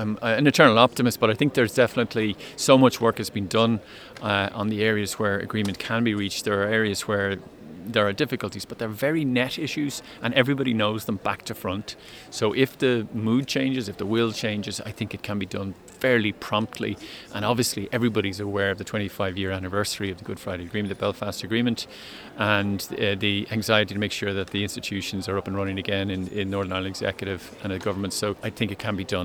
I'm uh, an eternal optimist, but I think there's definitely so much work has been done uh, on the areas where agreement can be reached. There are areas where there are difficulties, but they're very net issues, and everybody knows them back to front. So if the mood changes, if the will changes, I think it can be done fairly promptly. And obviously, everybody's aware of the 25 year anniversary of the Good Friday Agreement, the Belfast Agreement, and uh, the anxiety to make sure that the institutions are up and running again in, in Northern Ireland Executive and the government. So I think it can be done.